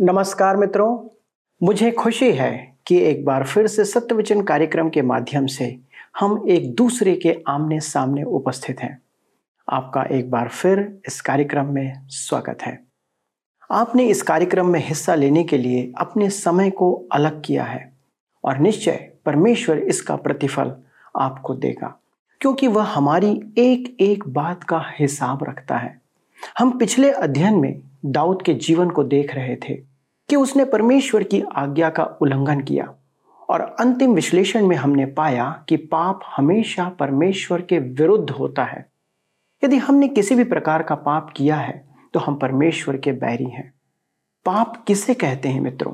नमस्कार मित्रों। मुझे खुशी है कि एक बार फिर से सत्यवचन कार्यक्रम के माध्यम से हम एक दूसरे के आमने सामने उपस्थित हैं। आपका एक बार फिर इस कार्यक्रम में स्वागत है। आपने इस कार्यक्रम में हिस्सा लेने के लिए अपने समय को अलग किया है और निश्चय परमेश्वर इसका प्रतिफल आपको देगा, क्योंकि वह हमारी एक एक बात का हिसाब रखता है। हम पिछले अध्ययन में दाऊद के जीवन को देख रहे थे। कि उसने परमेश्वर की आज्ञा का उल्लंघन किया। और अंतिम विश्लेषण में हमने पाया कि पाप हमेशा परमेश्वर के विरुद्ध होता है। यदि हमने किसी भी प्रकार का पाप किया है तो हम परमेश्वर के बैरी हैं। पाप किसे कहते हैं मित्रों?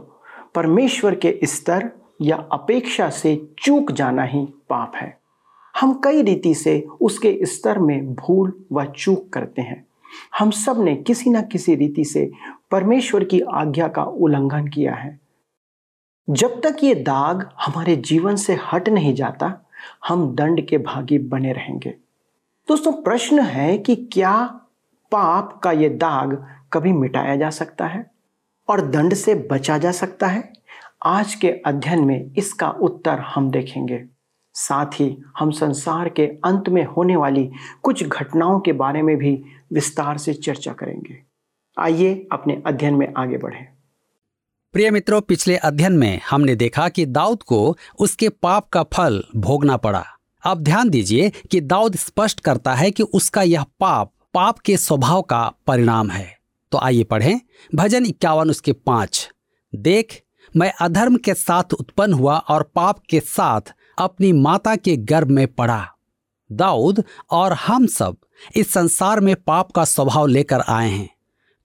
परमेश्वर के स्तर या अपेक्षा से चूक जाना ही पाप है। हम कई रीति से उसके स्तर में भूल व चूक करते हैं। हम सबने किसी न किसी रीति से परमेश्वर की आज्ञा का उल्लंघन किया है। जब तक ये दाग हमारे जीवन से हट नहीं जाता, हम दंड के भागी बने रहेंगे। दोस्तों, प्रश्न है कि क्या पाप का ये दाग कभी मिटाया जा सकता है और दंड से बचा जा सकता है? आज के अध्ययन में इसका उत्तर हम देखेंगे। साथ ही हम संसार के अंत में होने वाली कुछ घटनाओं के बारे में भी विस्तार से चर्चा करेंगे। आइए अपने अध्ययन में आगे बढ़ें। प्रिय मित्रों, पिछले अध्ययन में हमने देखा कि दाऊद को उसके पाप का फल भोगना पड़ा। अब ध्यान दीजिए कि दाऊद स्पष्ट करता है कि उसका यह पाप पाप के स्वभाव का परिणाम है। तो आइए पढ़ें। भजन इक्यावन उसके पाँच। देख, मैं अधर्म के साथ उत्पन्न हुआ और पाप के साथ अपनी माता के गर्भ में पड़ा। दाऊद और हम सब इस संसार में पाप का स्वभाव लेकर आए हैं।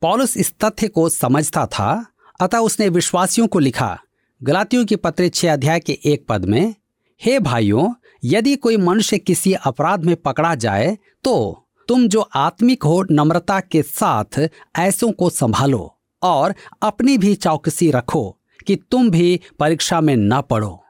पॉलुस इस तथ्य को समझता था, अतः उसने विश्वासियों को लिखा, गलातियों की पत्र छह अध्याय के एक पद में, हे भाइयों, यदि कोई मनुष्य किसी अपराध में पकड़ा जाए तो तुम जो आत्मिक हो, नम्रता के साथ ऐसों को संभालो और अपनी भी चौकसी रखो कि तुम भी परीक्षा में न पढ़ो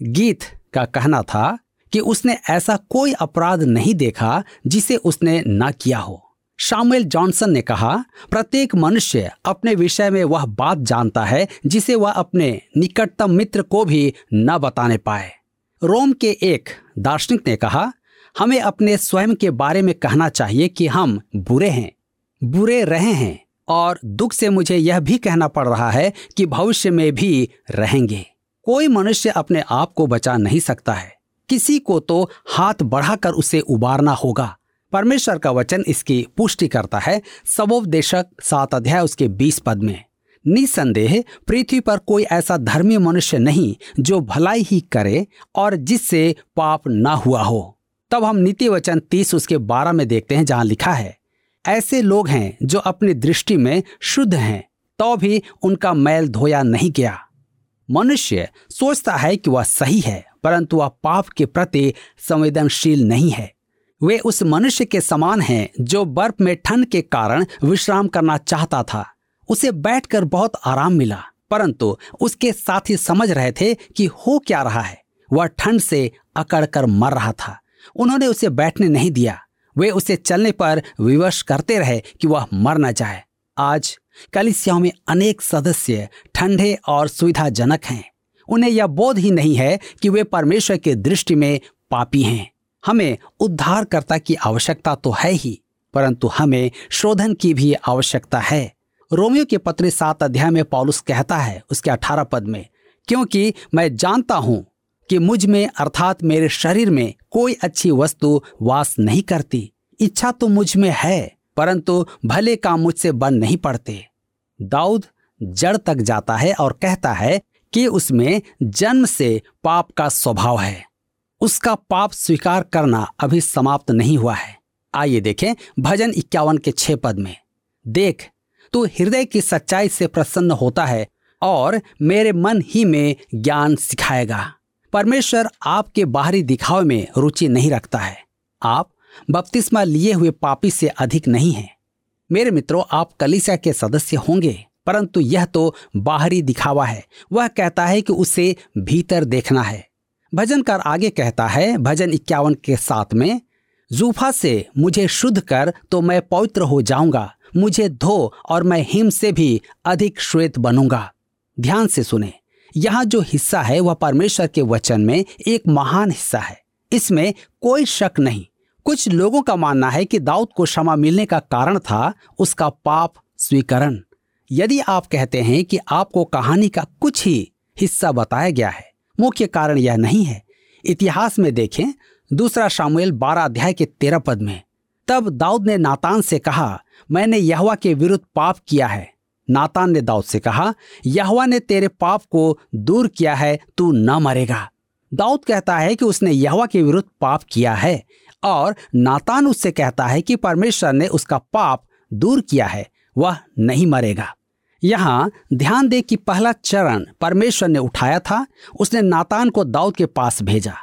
गीत का कहना था कि उसने ऐसा कोई अपराध नहीं देखा जिसे उसने न किया हो। शामुएल जॉनसन ने कहा, प्रत्येक मनुष्य अपने विषय में वह बात जानता है, जिसे वह अपने निकटतम मित्र को भी न बताने पाए। रोम के एक दार्शनिक ने कहा, हमें अपने स्वयं के बारे में कहना चाहिए कि हम बुरे हैं, बुरे रहे हैं, और दुख से मुझे यह भी कहना पड़ रहा है कि भविष्य में भी रहेंगे। कोई मनुष्य अपने आप को बचा नहीं सकता है। किसी को तो हाथ बढ़ाकर उसे उबारना होगा। परमेश्वर का वचन इसकी पुष्टि करता है। सबोपदेशक सात अध्याय उसके बीस पद में, निसंदेह, पृथ्वी पर कोई ऐसा धर्मी मनुष्य नहीं जो भलाई ही करे और जिससे पाप ना हुआ हो। तब हम नीति वचन तीस उसके बारह में देखते हैं, जहाँ लिखा है, ऐसे लोग हैं जो अपनी दृष्टि में शुद्ध हैं तो भी उनका मैल धोया नहीं गया। मनुष्य सोचता है कि वह सही है, परंतु वह पाप के प्रति संवेदनशील नहीं है। वे उस मनुष्य के समान हैं जो बर्फ़ में ठंड के कारण विश्राम करना चाहता था। उसे बैठकर बहुत आराम मिला, परंतु उसके साथी समझ रहे थे कि हो क्या रहा है। वह ठंड से अकड़ कर मर रहा था। उन्होंने उसे बैठने नहीं दिया। वे उसे चलने पर विवश करते रहे कि वह मर न जाए। आज कलिसियाओं में अनेक सदस्य ठंडे और सुविधाजनक हैं। उन्हें यह बोध ही नहीं है कि वे परमेश्वर के दृष्टि में पापी हैं। हमें उद्धारकर्ता की आवश्यकता तो है ही, परंतु हमें शोधन की भी आवश्यकता है। रोमियो के पत्र सात अध्याय में पॉलुस कहता है, उसके अठारह पद में, क्योंकि मैं जानता हूँ कि मुझमें, अर्थात मेरे शरीर में, कोई अच्छी वस्तु वास नहीं करती। इच्छा तो मुझमें है, परंतु भले काम मुझसे बन नहीं पड़ते। दाऊद जड़ तक जाता है और कहता है कि उसमें जन्म से पाप का स्वभाव है। उसका पाप स्वीकार करना अभी समाप्त नहीं हुआ है। आइए देखें भजन इक्यावन के छह पद में। देख, तू हृदय की सच्चाई से प्रसन्न होता है और मेरे मन ही में ज्ञान सिखाएगा। परमेश्वर आपके बाहरी दिखावे में रुचि नहीं रखता है। आप बपतिस्मा लिए हुए पापी से अधिक नहीं हैं। मेरे मित्रों, आप कलिसिया के सदस्य होंगे, परंतु यह तो बाहरी दिखावा है। वह कहता है कि उसे भीतर देखना है। भजनकार आगे कहता है, भजन इक्यावन के साथ में, जूफा से मुझे शुद्ध कर तो मैं पवित्र हो जाऊँगा, मुझे धो और मैं हिम से भी अधिक श्वेत बनूँगा। ध्यान से सुने, यहाँ जो हिस्सा है वह परमेश्वर के वचन में एक महान हिस्सा है। इसमें कोई शक नहीं, कुछ लोगों का मानना है कि दाऊद को क्षमा मिलने का कारण था उसका पाप स्वीकरण। यदि आप कहते हैं कि आपको कहानी का कुछ ही हिस्सा बताया गया है मुख्य कारण यह नहीं है। इतिहास में देखें, दूसरा शामिल बारह अध्याय के तेरह पद में, तब दाऊद ने नातान से कहा, मैंने यहवा के विरुद्ध पाप किया है। नातान ने दाऊद से कहा, यहवा ने तेरे पाप को दूर किया है, तू न मरेगा। दाऊद कहता है कि उसने यहवा के विरुद्ध पाप किया है, और नातान उससे कहता है कि परमेश्वर ने उसका पाप दूर किया है, वह नहीं मरेगा। यहाँ ध्यान दे कि पहला चरण परमेश्वर ने उठाया था, उसने नातान को दाऊद के पास भेजा।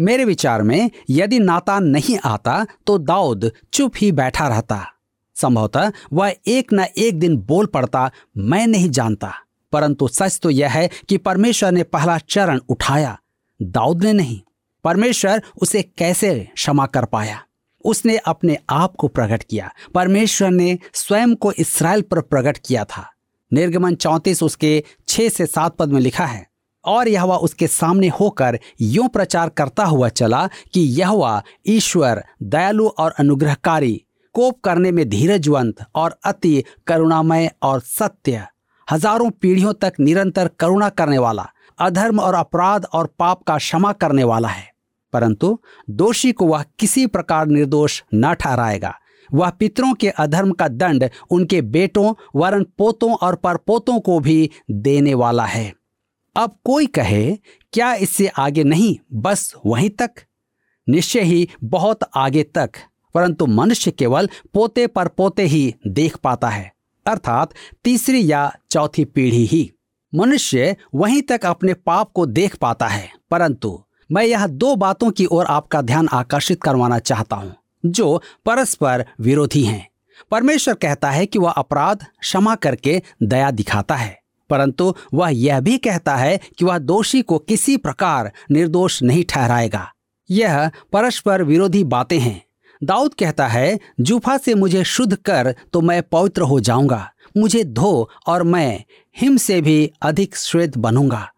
मेरे विचार में, यदि नातान नहीं आता तो दाऊद चुप ही बैठा रहता। संभवतः वह एक न एक दिन बोल पड़ता, मैं नहीं जानता। परंतु सच तो यह है कि परमेश्वर ने पहला चरण उठाया, दाऊद ने नहीं। परमेश्वर उसे कैसे क्षमा कर पाया? उसने अपने आप को प्रकट किया। परमेश्वर ने स्वयं को इसराइल पर प्रकट किया था। निर्गमन चौंतीस उसके छह से सात पद में लिखा है। और यह उसके सामने होकर यूँ प्रचार करता हुआ चला कि यह ईश्वर, दयालु और अनुग्रहकारी, कोप करने में धीरजवंत और अति करुणामय और सत्य, हज़ारों पीढ़ियों तक निरंतर करुणा करने वाला, अधर्म और अपराध और पाप का क्षमा करने वाला है। परंतु दोषी को वह किसी प्रकार निर्दोष न ठहराएगा। वह पितरों के अधर्म का दंड उनके बेटों वरण पोतों और परपोतों को भी देने वाला है। अब कोई कहे, क्या इससे आगे नहीं, बस वहीं तक? निश्चय ही बहुत आगे तक, परंतु मनुष्य केवल पोते पर पोते ही देख पाता है, अर्थात तीसरी या चौथी पीढ़ी ही। मनुष्य वहीं तक अपने पाप को देख पाता है, परंतु मैं यह दो बातों की ओर आपका ध्यान आकर्षित करवाना चाहता हूँ। जो परस्पर विरोधी हैं। परमेश्वर कहता है कि वह अपराध क्षमा करके दया दिखाता है, परंतु वह यह भी कहता है कि वह दोषी को किसी प्रकार निर्दोष नहीं ठहराएगा। यह परस्पर विरोधी बातें हैं। दाऊद कहता है, जूफा से मुझे शुद्ध कर तो मैं पवित्र हो जाऊँगा। मुझे धो और मैं हिम से भी अधिक श्वेत बनूँगा।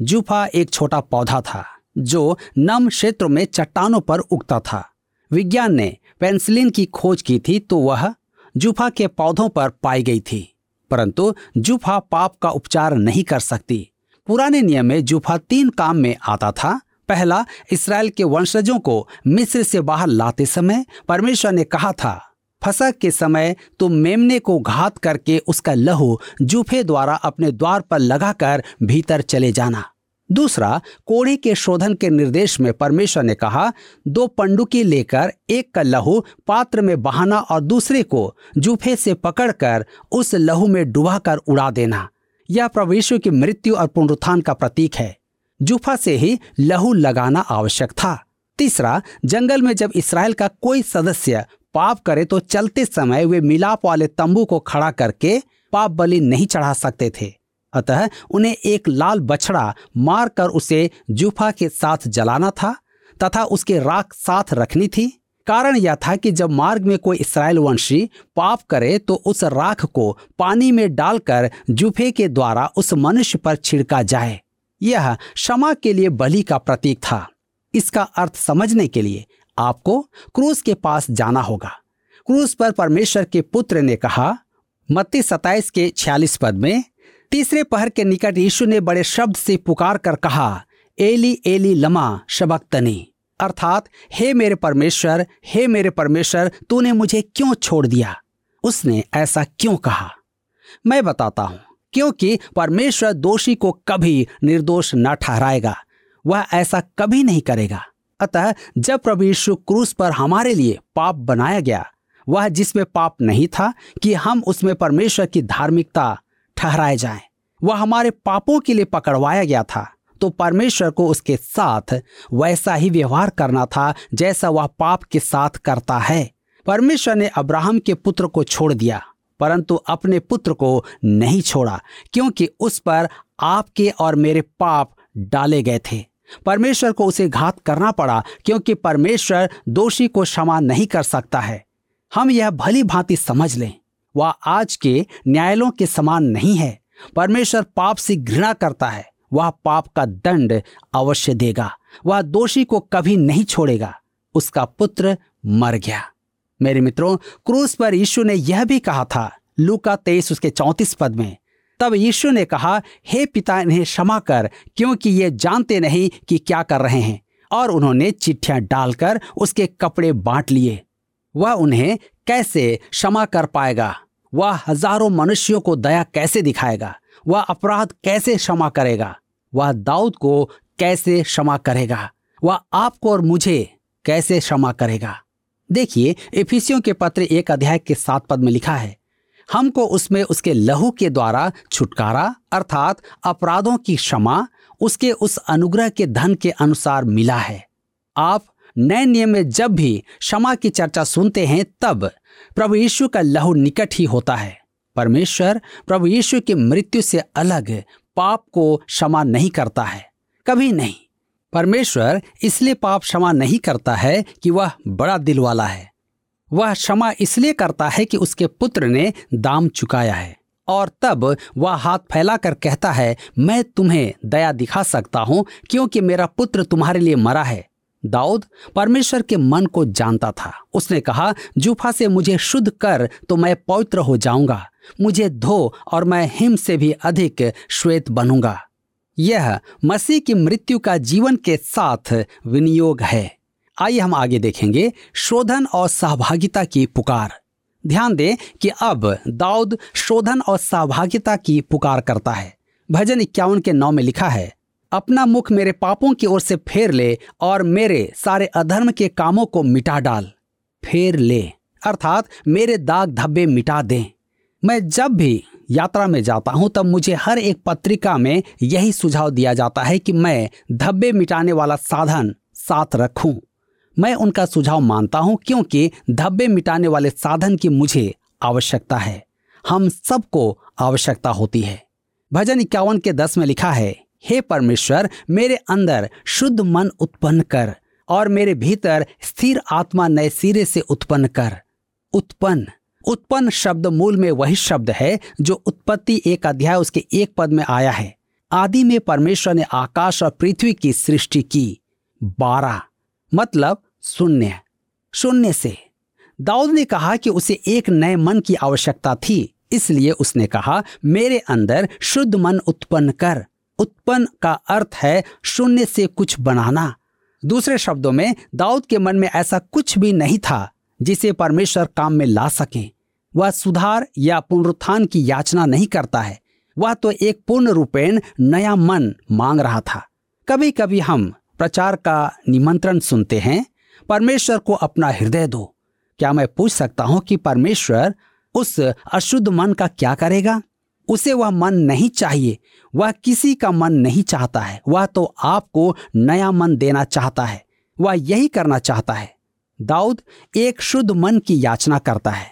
जूफा एक छोटा पौधा था, जो नम क्षेत्र में चट्टानों पर उगता था। विज्ञान ने पेंसिलिन की खोज की थी तो वह जूफा के पौधों पर पाई गई थी। परंतु जूफा पाप का उपचार नहीं कर सकती। पुराने नियम में जूफा तीन काम में आता था। पहला, इसराइल के वंशजों को मिस्र से बाहर लाते समय परमेश्वर ने कहा था फसक के समय तुम मेमने को घात करके उसका लहू जूफे द्वारा अपने द्वार पर लगाकर भीतर चले जाना। दूसरा, कोढ़ी के शोधन के निर्देश में परमेश्वर ने कहा, दो पंडुकी लेकर, एक का लहू पात्र में बहाना और दूसरे को जूफे से पकड़कर उस लहू में डुबाकर उड़ा देना। यह प्रवेशों की मृत्यु और पुनरुत्थान का प्रतीक है। जूफा से ही लहू लगाना आवश्यक था। तीसरा, जंगल में जब इसराइल का कोई सदस्य पाप करे तो चलते समय वे मिलाप वाले तंबू को खड़ा करके पाप बलि नहीं चढ़ा सकते थे। अतः उन्हें एक लाल बछड़ा मारकर उसे जूफा के साथ जलाना था, तथा उसके राख साथ रखनी थी। कारण यह था कि जब मार्ग में कोई इसराइल वंशी पाप करे तो उस राख को पानी में डालकर जूफे के द्वारा उस मनुष्य पर छिड़का जाए। यह क्षमा के लिए बलि का प्रतीक था। इसका अर्थ समझने के लिए आपको क्रूस के पास जाना होगा। क्रूस पर परमेश्वर के पुत्र ने कहा, मत्ती सताइस के छियालीस पद में तीसरे पहर के निकट यीशु ने बड़े शब्द से पुकार कर कहा, एली एली, लमा, शबक्तनी। अर्थात, हे मेरे परमेश्वर, हे मेरे परमेश्वर, तूने मुझे क्यों छोड़ दिया? उसने ऐसा क्यों कहा? मैं बताता हूँ, क्योंकि परमेश्वर दोषी को कभी निर्दोष न ठहराएगा, वह ऐसा कभी नहीं करेगा। अतः, जब प्रभु यीशु क्रूस पर हमारे लिए पाप बनाया गया, वह जिसमें पाप नहीं था, कि हम उसमें परमेश्वर की धार्मिकता ठहराए जाएँ। वह हमारे पापों के लिए पकड़वाया गया था तो परमेश्वर को उसके साथ वैसा ही व्यवहार करना था जैसा वह पाप के साथ करता है। परमेश्वर ने अब्राहम के पुत्र को छोड़ दिया, परंतु अपने पुत्र को नहीं छोड़ा, क्योंकि उस पर आपके और मेरे पाप डाले गए थे। परमेश्वर को उसे घात करना पड़ा, क्योंकि परमेश्वर दोषी को क्षमा नहीं कर सकता है। हम यह भली भांति समझ लें। वह आज के न्यायालयों के समान नहीं है। परमेश्वर पाप से घृणा करता है। वह पाप का दंड अवश्य देगा। वह दोषी को कभी नहीं छोड़ेगा। उसका पुत्र मर गया। मेरे मित्रों, क्रूस पर यीशु ने यह भी कहा था लू का तेईस उसके चौंतीस पद में, तब यीशु ने कहा, हे पिता, इन्हें क्षमा कर, क्योंकि ये जानते नहीं कि क्या कर रहे हैं। और उन्होंने चिट्ठियाँ डालकर उसके कपड़े बांट लिए। वह उन्हें कैसे क्षमा कर पाएगा? वह हज़ारों मनुष्यों को दया कैसे दिखाएगा? वह अपराध कैसे क्षमा करेगा? वह दाऊद को कैसे क्षमा करेगा? वह आपको और मुझे कैसे क्षमा करेगा? देखिए इफिसियों के पत्र एक अध्याय के सात पद में लिखा है, हमको उसमें उसके लहू के द्वारा छुटकारा, अर्थात अपराधों की क्षमा, उसके उस अनुग्रह के धन के अनुसार मिला है। आप नए नियम में जब भी क्षमा की चर्चा सुनते हैं, तब प्रभु यीशु का लहू निकट ही होता है। परमेश्वर प्रभु यीशु की मृत्यु से अलग पाप को क्षमा नहीं करता है। कभी नहीं। परमेश्वर इसलिए पाप क्षमा नहीं करता है कि वह बड़ा दिल वाला है। वह क्षमा इसलिए करता है कि उसके पुत्र ने दाम चुकाया है। और तब वह हाथ फैलाकर कहता है, मैं तुम्हें दया दिखा सकता हूँ, क्योंकि मेरा पुत्र तुम्हारे लिए मरा है। दाऊद परमेश्वर के मन को जानता था। उसने कहा, जूफा से मुझे शुद्ध कर तो मैं पवित्र हो जाऊँगा। मुझे धो और मैं हिम से भी अधिक श्वेत बनूँगा। यह मसीह की मृत्यु का जीवन के साथ विनियोग है। आइए हम आगे देखेंगे शोधन और सहभागिता की पुकार। ध्यान दें कि अब दाऊद शोधन और सहभागिता की पुकार करता है। भजन इक्यावन के नौ में लिखा है अपना मुख मेरे पापों की ओर से फेर ले और मेरे सारे अधर्म के कामों को मिटा डाल। फेर ले, अर्थात मेरे दाग धब्बे मिटा दे। मैं जब भी यात्रा में जाता हूँ, तब मुझे हर एक पत्रिका में यही सुझाव दिया जाता है कि मैं धब्बे मिटाने वाला साधन साथ रखूँ। मैं उनका सुझाव मानता हूँ क्योंकि धब्बे मिटाने वाले साधन की मुझे आवश्यकता है। हम सबको आवश्यकता होती है। भजन इक्यावन के दस में लिखा है हे परमेश्वर, मेरे अंदर शुद्ध मन उत्पन्न कर और मेरे भीतर स्थिर आत्मा नए सिरे से उत्पन्न कर। उत्पन्न। उत्पन्न शब्द मूल में वही शब्द है जो उत्पत्ति एक अध्याय उसके एक पद में आया है। आदि में परमेश्वर ने आकाश और पृथ्वी की सृष्टि की। बारह। मतलब शून्य। शून्य से। दाऊद ने कहा कि उसे एक नए मन की आवश्यकता थी, इसलिए उसने कहा, मेरे अंदर शुद्ध मन उत्पन्न कर। उत्पन्न का अर्थ है शून्य से कुछ बनाना। दूसरे शब्दों में, दाऊद के मन में ऐसा कुछ भी नहीं था जिसे परमेश्वर काम में ला सके। वह सुधार या पुनरुत्थान की याचना नहीं करता है। वह तो एक पूर्ण रूपेण नया मन मांग रहा था। कभी कभी हम प्रचार का निमंत्रण सुनते हैं, परमेश्वर को अपना हृदय दो। क्या मैं पूछ सकता हूँ कि परमेश्वर उस अशुद्ध मन का क्या करेगा? उसे वह मन नहीं चाहिए। वह किसी का मन नहीं चाहता है। वह तो आपको नया मन देना चाहता है। वह यही करना चाहता है। दाऊद एक शुद्ध मन की याचना करता है।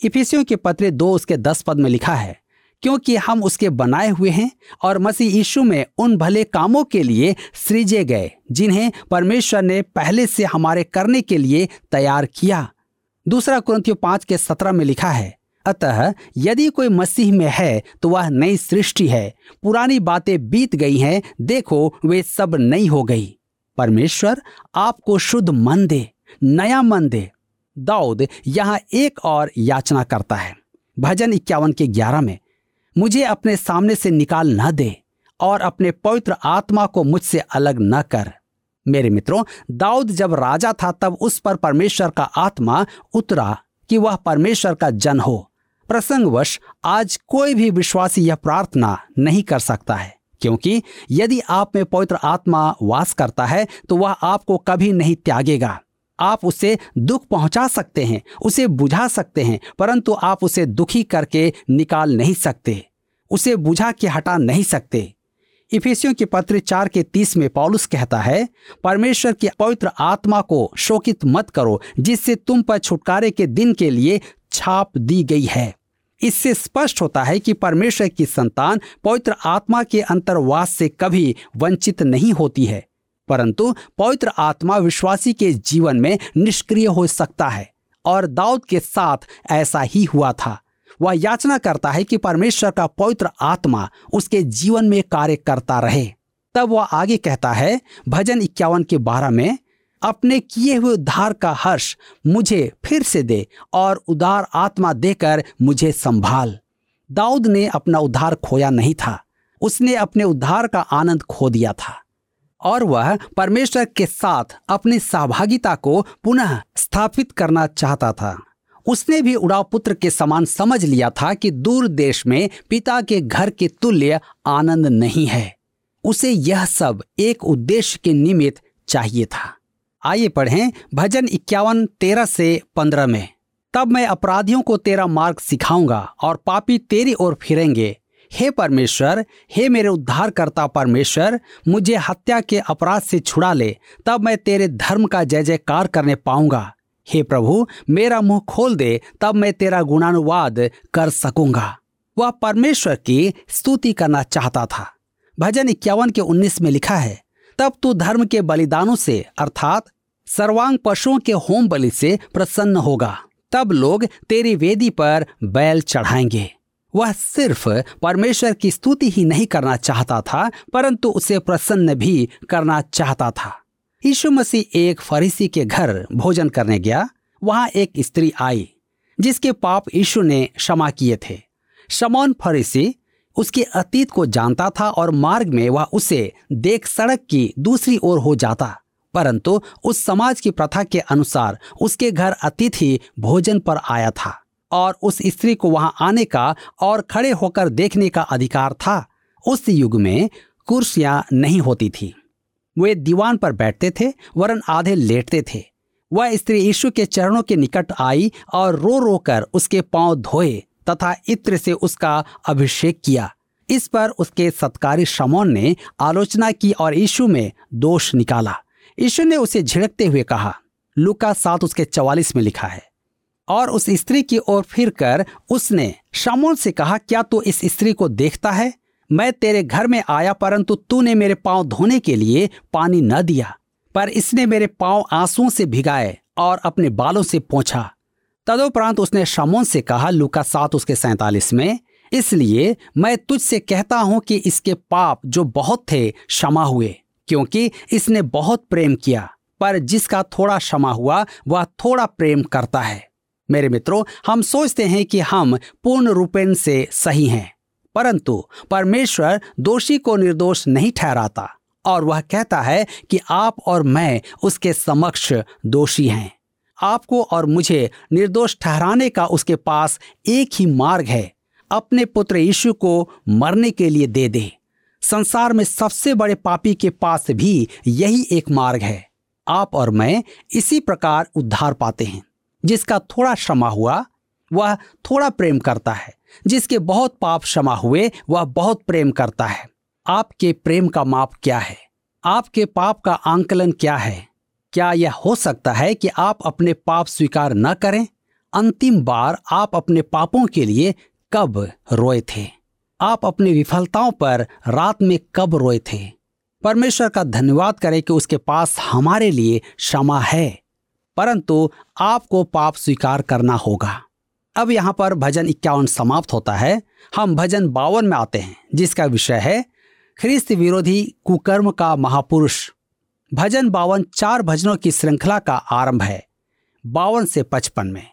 इफिसियों के पत्र दो उसके दस पद में लिखा है, क्योंकि हम उसके बनाए हुए हैं और मसीह यीशु में उन भले कामों के लिए सृजे गए, जिन्हें परमेश्वर ने पहले से हमारे करने के लिए तैयार किया। दूसरा क्रंथियो पाँच के सत्रह में लिखा है अतः यदि कोई मसीह में है तो वह नई सृष्टि है। पुरानी बातें बीत गई हैं, देखो, वे सब नई हो गई। परमेश्वर, आपको शुद्ध मन दे, नया मन दे। दाऊद यहाँ एक और याचना करता है। भजन इक्यावन के ग्यारह में, मुझे अपने सामने से निकाल न दे, और अपने पवित्र आत्मा को मुझसे अलग न कर। मेरे मित्रों, दाऊद जब राजा था, तब उस पर परमेश्वर का आत्मा उतरा कि वह परमेश्वर का जन हो। प्रसंगवश, आज कोई भी विश्वासी यह प्रार्थना नहीं कर सकता है, क्योंकि यदि आप में पवित्र आत्मा वास करता है तो वह आपको कभी नहीं त्यागेगा। आप उसे दुख पहुँचा सकते हैं, उसे बुझा सकते हैं, परंतु आप उसे दुखी करके निकाल नहीं सकते, उसे बुझा के हटा नहीं सकते। इफेसियों के पत्र चार के तीस में पॉलुस कहता है, परमेश्वर की पवित्र आत्मा को शोकित मत करो, जिससे तुम पर छुटकारे के दिन के लिए छाप दी गई है। इससे स्पष्ट होता है कि परमेश्वर की संतान पवित्र आत्मा के अंतर्वास से कभी वंचित नहीं होती है, परंतु पवित्र आत्मा विश्वासी के जीवन में निष्क्रिय हो सकता है, और दाऊद के साथ ऐसा ही हुआ था। वह याचना करता है कि परमेश्वर का पवित्र आत्मा उसके जीवन में कार्य करता रहे। तब वह आगे कहता है, भजन इक्यावन के बारह में अपने किए हुए उद्धार का हर्ष मुझे फिर से दे और उदार आत्मा देकर मुझे संभाल। दाऊद ने अपना उद्धार खोया नहीं था। उसने अपने उद्धार का आनंद खो दिया था। और वह परमेश्वर के साथ अपनी सहभागिता को पुनः स्थापित करना चाहता था। उसने भी उड़ाव पुत्र के समान समझ लिया था कि दूर देश में पिता के घर के तुल्य आनंद नहीं है। उसे यह सब एक उद्देश्य के निमित्त चाहिए था। आइए पढ़ें भजन इक्यावन, तेरह से पंद्रह में। तब मैं अपराधियों को तेरा मार्ग सिखाऊँगा और पापी तेरी ओर फिरेंगे। हे परमेश्वर, हे मेरे उद्धार करता परमेश्वर, मुझे हत्या के अपराध से छुड़ा ले, तब मैं तेरे धर्म का जय जयकार करने पाऊँगा। हे प्रभु, मेरा मुँह खोल दे, तब मैं तेरा गुणानुवाद कर सकूँगा। वह परमेश्वर की स्तुति करना चाहता था। भजन इक्यावन के उन्नीस में लिखा है, तब तू धर्म के बलिदानों से, अर्थात सर्वांग पशुओं के होम बलि से प्रसन्न होगा। तब लोग तेरी वेदी पर बैल चढ़ाएँगे। वह सिर्फ़ परमेश्वर की स्तुति ही नहीं करना चाहता था, परंतु उसे प्रसन्न भी करना चाहता था। यीशु मसीह एक फरीसी के घर भोजन करने गया। वहाँ एक स्त्री आई, जिसके पाप यीशु ने क्षमा किए थे। शमौन फरीसी उसके अतीत को जानता था और मार्ग में वह उसे देख सड़क की दूसरी ओर हो जाता। परंतु उस समाज की प्रथा के अनुसार उसके घर अतिथि भोजन पर आया था और उस स्त्री को वहाँ आने का और खड़े होकर देखने का अधिकार था। उस युग में कुर्सियाँ नहीं होती थी। वे दीवान पर बैठते थे, वरन आधे लेटते थे। वह स्त्री यीशु के चरणों के निकट आई और रो रो कर उसके पाँव धोए तथा इत्र से उसका अभिषेक किया। इस पर उसके सत्कारी शमोन ने आलोचना की और यीशु में दोष निकाला। यीशु ने उसे झिड़कते हुए कहा, लुका सात उसके चवालीस में लिखा है। और उस स्त्री की ओर फिर कर उसने शमोन से कहा, क्या तू इस स्त्री को देखता है? मैं तेरे घर में आया, परंतु तूने मेरे पाँव धोने के लिए पानी न दिया। पर इसने मेरे पाँव आंसुओं से भिगाए और अपने बालों से पोछा। तदोपरांत उसने शमोन से कहा, लुका सात उसके सैतालीस में, इसलिए मैं तुझसे कहता हूँ कि इसके पाप जो बहुत थे, क्षमा हुए। क्योंकि इसने बहुत प्रेम किया, पर जिसका थोड़ा क्षमा हुआ, वह थोड़ा प्रेम करता है। मेरे मित्रों, हम सोचते हैं कि हम पूर्ण रूपेण से सही हैं, परंतु परमेश्वर दोषी को निर्दोष नहीं ठहराता, और वह कहता है कि आप और मैं उसके समक्ष दोषी हैं। आपको और मुझे निर्दोष ठहराने का उसके पास एक ही मार्ग है, अपने पुत्र यीशु को मरने के लिए दे दे। संसार में सबसे बड़े पापी के पास भी यही एक मार्ग है। आप और मैं इसी प्रकार उद्धार पाते हैं। जिसका थोड़ा क्षमा हुआ, वह थोड़ा प्रेम करता है। जिसके बहुत पाप क्षमा हुए, वह बहुत प्रेम करता है। आपके प्रेम का माप क्या है? आपके पाप का आंकलन क्या है? क्या यह हो सकता है कि आप अपने पाप स्वीकार न करें? अंतिम बार आप अपने पापों के लिए कब रोए थे? आप अपनी विफलताओं पर रात में कब रोए थे? परमेश्वर का धन्यवाद करें कि उसके पास हमारे लिए क्षमा है, परंतु आपको पाप स्वीकार करना होगा। अब यहाँ पर भजन इक्यावन समाप्त होता है। हम भजन बावन में आते हैं, जिसका विषय है ख्रिस्त विरोधी कुकर्म का महापुरुष। भजन बावन चार भजनों की श्रृंखला का आरंभ है, बावन से पचपन में,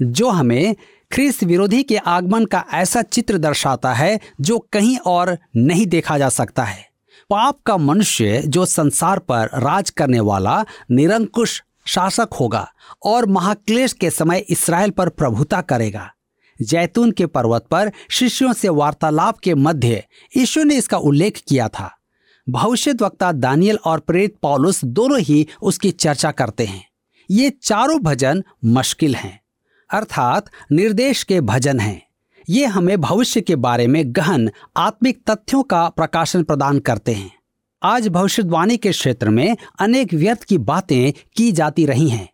जो हमें ख्रिस्त विरोधी के आगमन का ऐसा चित्र दर्शाता है जो कहीं और नहीं देखा जा सकता है। पाप का मनुष्य जो संसार पर राज करने वाला, निरंकुश शासक होगा और महाक्लेश के समय इसराइल पर प्रभुता करेगा। जैतून के पर्वत पर शिष्यों से वार्तालाप के मध्य यीशु ने इसका उल्लेख किया था। भविष्य वक्ता दानियल और प्रेरित पॉलुस दोनों ही उसकी चर्चा करते हैं। ये चारों भजन मुश्किल हैं। अर्थात निर्देश के भजन हैं। ये हमें भविष्य के बारे में गहन, आत्मिक तथ्यों का प्रकाशन प्रदान करते हैं। आज भविष्यवाणी के क्षेत्र में अनेक व्यर्थ की बातें की जाती रही हैं।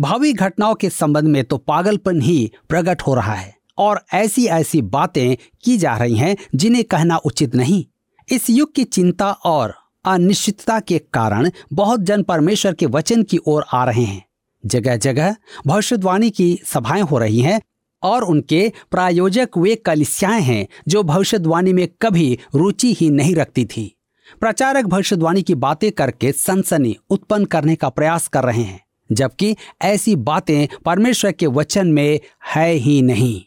भावी घटनाओं के संबंध में तो पागलपन ही प्रकट हो रहा है और ऐसी ऐसी बातें की जा रही हैं जिन्हें कहना उचित नहीं। इस युग की चिंता और अनिश्चितता के कारण बहुत जन परमेश्वर के वचन की ओर आ रहे हैं। जगह जगह भविष्यवाणी की सभाएँ हो रही हैं और उनके प्रायोजक वे कलिसियाएँ हैं जो भविष्यवाणी में कभी रुचि ही नहीं रखती थी। प्रचारक भविष्यवाणी की बातें करके सनसनी उत्पन्न करने का प्रयास कर रहे हैं, जबकि ऐसी बातें परमेश्वर के वचन में है ही नहीं।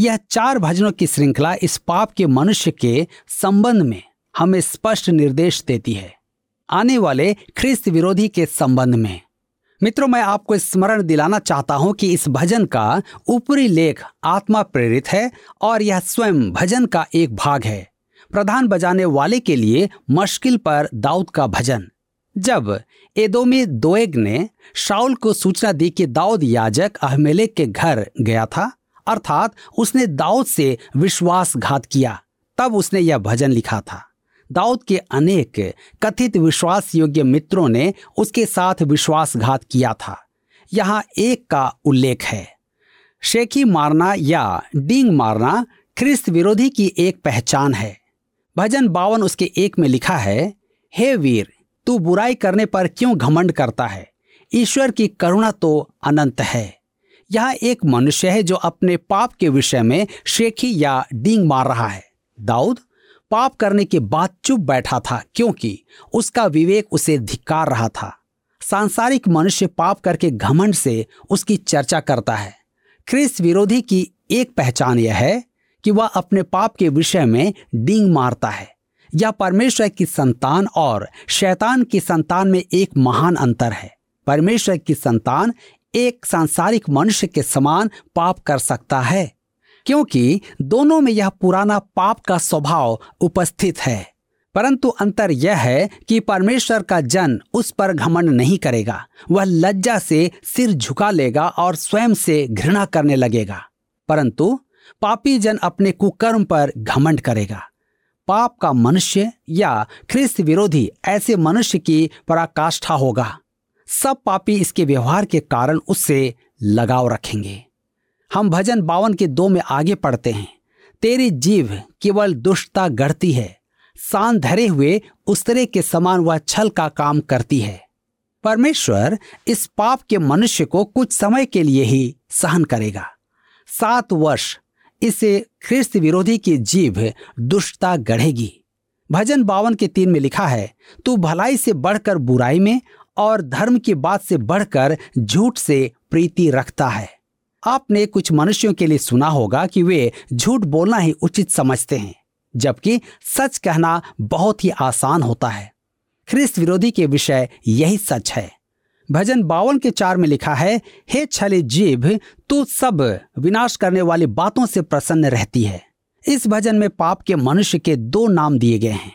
यह चार भजनों की श्रृंखला इस पाप के मनुष्य के संबंध में हमें स्पष्ट निर्देश देती है। आने वाले ख्रिस्त विरोधी के संबंध में। मित्रों, मैं आपको स्मरण दिलाना चाहता हूँ कि इस भजन का ऊपरी लेख आत्मा प्रेरित है और यह स्वयं भजन का एक भाग है। प्रधान बजाने वाले के लिए मुश्किल पर दाऊद का भजन। जब एदोमी दोएग ने शाउल को सूचना दी कि दाऊद याजक अहमेलेक के घर गया था, अर्थात उसने दाऊद से विश्वासघात किया, तब उसने यह भजन लिखा था। दाऊद के अनेक कथित विश्वास योग्य मित्रों ने उसके साथ विश्वासघात किया था। यहाँ एक का उल्लेख है। शेखी मारना या डींग मारना ख्रिस्त विरोधी की एक पहचान है। भजन बावन उसके एक में लिखा है, हे वीर, तू बुराई करने पर क्यों घमंड करता है? ईश्वर की करुणा तो अनंत है। यह एक मनुष्य है जो अपने पाप के विषय में शेखी या डींग मार रहा है। दाऊद पाप करने के बाद चुप बैठा था, क्योंकि उसका विवेक उसे धिक्कार रहा था। सांसारिक मनुष्य पाप करके घमंड से उसकी चर्चा करता है। ख्रिस्त विरोधी की एक पहचान यह है कि वह अपने पाप के विषय में डींग मारता है यह परमेश्वर की संतान और शैतान की संतान में एक महान अंतर है। परमेश्वर की संतान एक सांसारिक मनुष्य के समान पाप कर सकता है। क्योंकि दोनों में यह पुराना पाप का स्वभाव उपस्थित है। परंतु अंतर यह है कि परमेश्वर का जन उस पर घमंड नहीं करेगा। वह लज्जा से सिर झुका लेगा और स्वयं से घृणा करने लगेगा। परंतु पापी जन अपने कुकर्म पर घमंड करेगा। पाप का मनुष्य या ख्रिस्त विरोधी ऐसे मनुष्य की पराकाष्ठा होगा। सब पापी इसके व्यवहार के कारण उससे लगाव रखेंगे। हम भजन बावन के दो में आगे पढ़ते हैं। तेरी जीव केवल दुष्टता गढ़ती है। सान धरे हुए उस्तरे के समान वह छल का काम करती है। परमेश्वर इस पाप के मनुष्य को कुछ समय के लिए ही सहन करेगा। सात वर्ष, इसे ख्रिस्त विरोधी की जीव दुष्टता गढ़ेगी। भजन बावन के तीन में लिखा है, तू भलाई से बढ़कर बुराई में और धर्म की बात से बढ़कर झूठ से प्रीति रखता है। आपने कुछ मनुष्यों के लिए सुना होगा कि वे झूठ बोलना ही उचित समझते हैं, जबकि सच कहना बहुत ही आसान होता है। ख्रिस्त विरोधी के विषय यही सच है। भजन बावन के चार में लिखा है, हे छले जीभ तू सब विनाश करने वाली बातों से प्रसन्न रहती है। इस भजन में पाप के मनुष्य के दो नाम दिए गए हैं।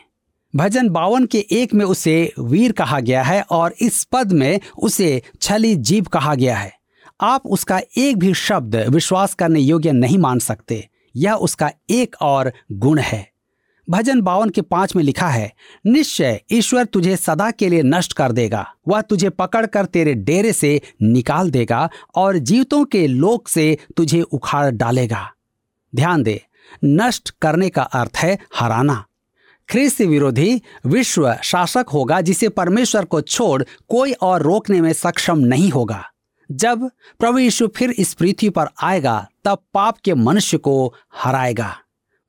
भजन बावन के एक में उसे वीर कहा गया है और इस पद में उसे छली जीव कहा गया है। आप उसका एक भी शब्द विश्वास करने योग्य नहीं मान सकते। यह उसका एक और गुण है। भजन बावन के पाँच में लिखा है, निश्चय ईश्वर तुझे सदा के लिए नष्ट कर देगा। वह तुझे पकड़कर तेरे डेरे से निकाल देगा और जीवतों के लोक से तुझे उखाड़ डालेगा। ध्यान दे, नष्ट करने का अर्थ है हराना। ख्रिस्त विरोधी विश्व शासक होगा जिसे परमेश्वर को छोड़ कोई और रोकने में सक्षम नहीं होगा। जब प्रभु यीशु फिर इस पृथ्वी पर आएगा, तब पाप के मनुष्य को हराएगा।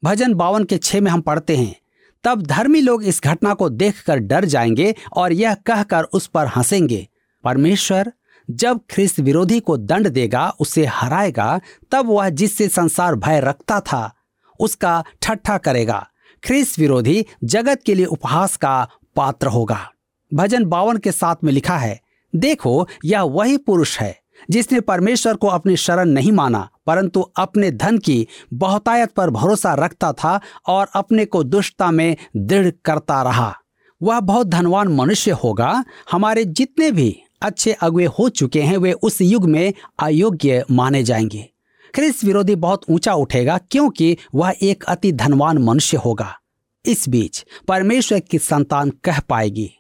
भजन बावन के छह में हम पढ़ते हैं, तब धर्मी लोग इस घटना को देखकर डर जाएँगे और यह कहकर उस पर हंसेंगे, परमेश्वर, जब ख्रिस्त विरोधी को दंड देगा, उसे हराएगा, तब वह जिससे संसार भय रखता था, उसका ठट्ठा करेगा। ख्रिस्त विरोधी जगत के लिए उपहास का पात्र होगा। भजन बावन के साथ में लिखा है देखो, यह वही पुरुष है, जिसने परमेश्वर को अपनी शरण नहीं माना, परंतु अपने धन की बहुतायत पर भरोसा रखता था और अपने को दुष्टता में दृढ़ करता रहा। वह बहुत धनवान मनुष्य होगा, हमारे जितने भी अच्छे अगुए हो चुके हैं, वे उस युग में अयोग्य माने जाएँगे। ख्रिस्त विरोधी बहुत ऊँचा उठेगा, क्योंकि वह एक अति धनवान मनुष्य होगा। इस बीच परमेश्वर की संतान कह पाएगी।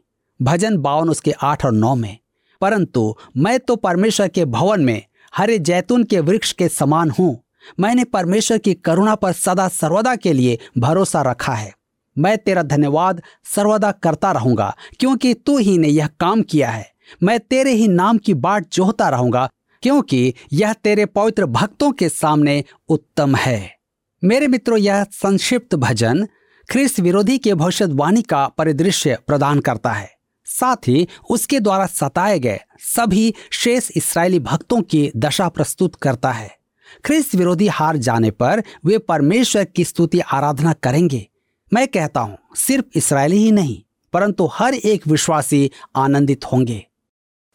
भजन बावन उसके आठ और नौ में परंतु मैं तो परमेश्वर के भवन में, हरे जैतून के वृक्ष के समान हूँ। मैंने परमेश्वर की करुणा पर सदा सर्वदा के लिए भरोसा रखा है। मैं तेरा धन्यवाद सर्वदा करता रहूँगा, क्योंकि तू ही ने यह काम किया है। मैं तेरे ही नाम की बाट जोहता रहूँगा, क्योंकि यह तेरे पवित्र भक्तों के सामने उत्तम है। मेरे मित्रों, यह संक्षिप्त भजन ख्रिस्त विरोधी के भविष्यवाणी का परिदृश्य प्रदान करता है। साथ ही उसके द्वारा सताए गए सभी शेष इसराइली भक्तों की दशा प्रस्तुत करता है। ख्रिस्त विरोधी हार जाने पर वे परमेश्वर की स्तुति आराधना करेंगे। मैं कहता हूँ, सिर्फ़ इसराइली ही नहीं, परंतु हर एक विश्वासी आनंदित होंगे।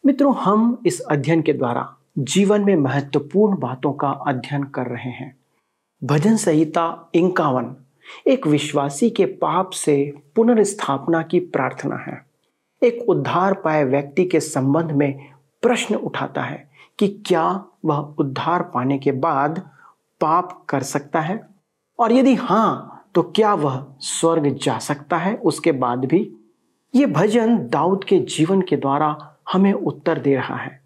मित्रों, हम इस अध्ययन के द्वारा जीवन में महत्वपूर्ण बातों का अध्ययन कर रहे हैं। भजन संहिता इक्यावन एक विश्वासी के पाप से पुनर्स्थापना की प्रार्थना है। एक उद्धार पाए व्यक्ति के संबंध में प्रश्न उठाता है कि क्या वह उद्धार पाने के बाद पाप कर सकता है? और यदि हाँ तो क्या वह स्वर्ग जा सकता है? उसके बाद भी ये भजन दाऊद के जीवन के द्वारा हमें उत्तर दे रहा है।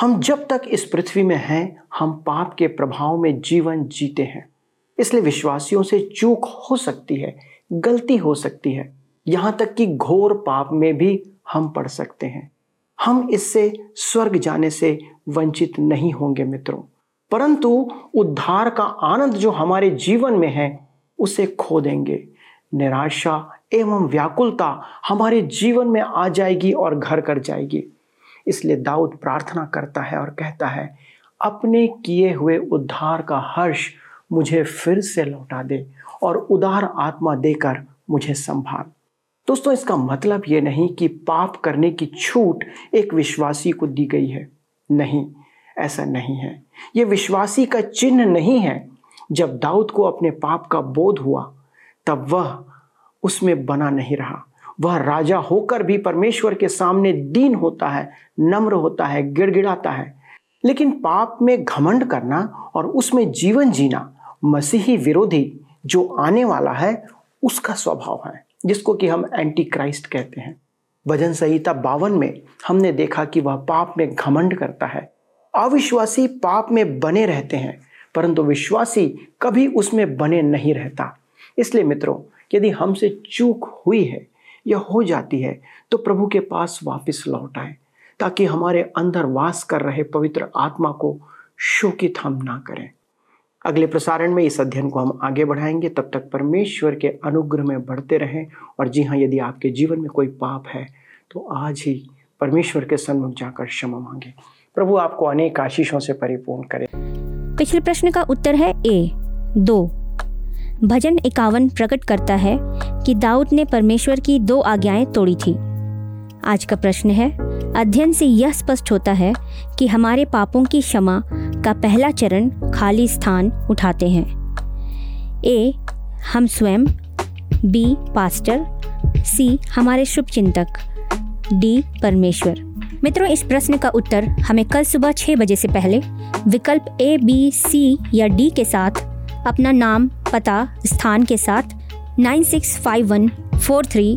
हम जब तक इस पृथ्वी में हैं, हम पाप के प्रभाव में जीवन जीते हैं। इसलिए विश्वासियों से चूक हो सकती है, गलती हो सकती है। यहाँ तक कि घोर पाप में भी हम पढ़ सकते हैं। हम इससे स्वर्ग जाने से वंचित नहीं होंगे मित्रों। परंतु उद्धार का आनंद जो हमारे जीवन में है, उसे खो देंगे। निराशा एवं व्याकुलता हमारे जीवन में आ जाएगी और घर कर जाएगी। इसलिए दाऊद प्रार्थना करता है और कहता है, अपने किए हुए उद्धार का हर्ष मुझे फिर से लौटा दे और उदार आत्मा देकर मुझे संभाल। दोस्तों, इसका मतलब ये नहीं कि पाप करने की छूट एक विश्वासी को दी गई है। नहीं, ऐसा नहीं है। यह विश्वासी का चिन्ह नहीं है। जब दाऊद को अपने पाप का बोध हुआ, तब वह उसमें बना नहीं रहा। वह राजा होकर भी परमेश्वर के सामने दीन होता है, नम्र होता है, गिड़गिड़ाता है। लेकिन पाप में घमंड करना और उसमें जीवन जीना, मसीही विरोधी जो आने वाला है, उसका स्वभाव है। जिसको कि हम एंटी क्राइस्ट कहते हैं। भजन संहिता बावन में हमने देखा कि वह पाप में घमंड करता है। अविश्वासी पाप में बने रहते हैं, परंतु विश्वासी कभी उसमें बने नहीं रहता। इसलिए मित्रों, यदि हमसे चूक हुई है या हो जाती है तो प्रभु के पास वापस लौट आए, ताकि हमारे अंदर वास कर रहे पवित्र आत्मा को शोकित हम ना करें। अगले प्रसारण में इस अध्ययन को हम आगे बढ़ाएँगे। तब तक परमेश्वर के अनुग्रह में बढ़ते रहें और जी हाँ यदि आपके जीवन में कोई पाप है तो आज ही परमेश्वर के सन्मुख जाकर क्षमा मांगे। प्रभु, आपको अनेक आशीषों से परिपूर्ण करे। पिछले प्रश्न का उत्तर है ए, दो। भजन इक्यावन प्रकट करता है कि दाऊद ने परमेश्वर की दो आज्ञाएँ तोड़ी थी। आज का प्रश्न है। अध्ययन से यह स्पष्ट होता है कि हमारे पापों की क्षमा का पहला चरण खाली स्थान उठाते हैं। ए, हम स्वयं। B, pastor. सी, हमारे शुभ चिंतक। डी, परमेश्वर। मित्रों, इस प्रश्न का उत्तर हमें कल सुबह छः बजे से पहले विकल्प ए, बी, सी या डी के साथ, अपना नाम, पता, स्थान के साथ, nine six five one four three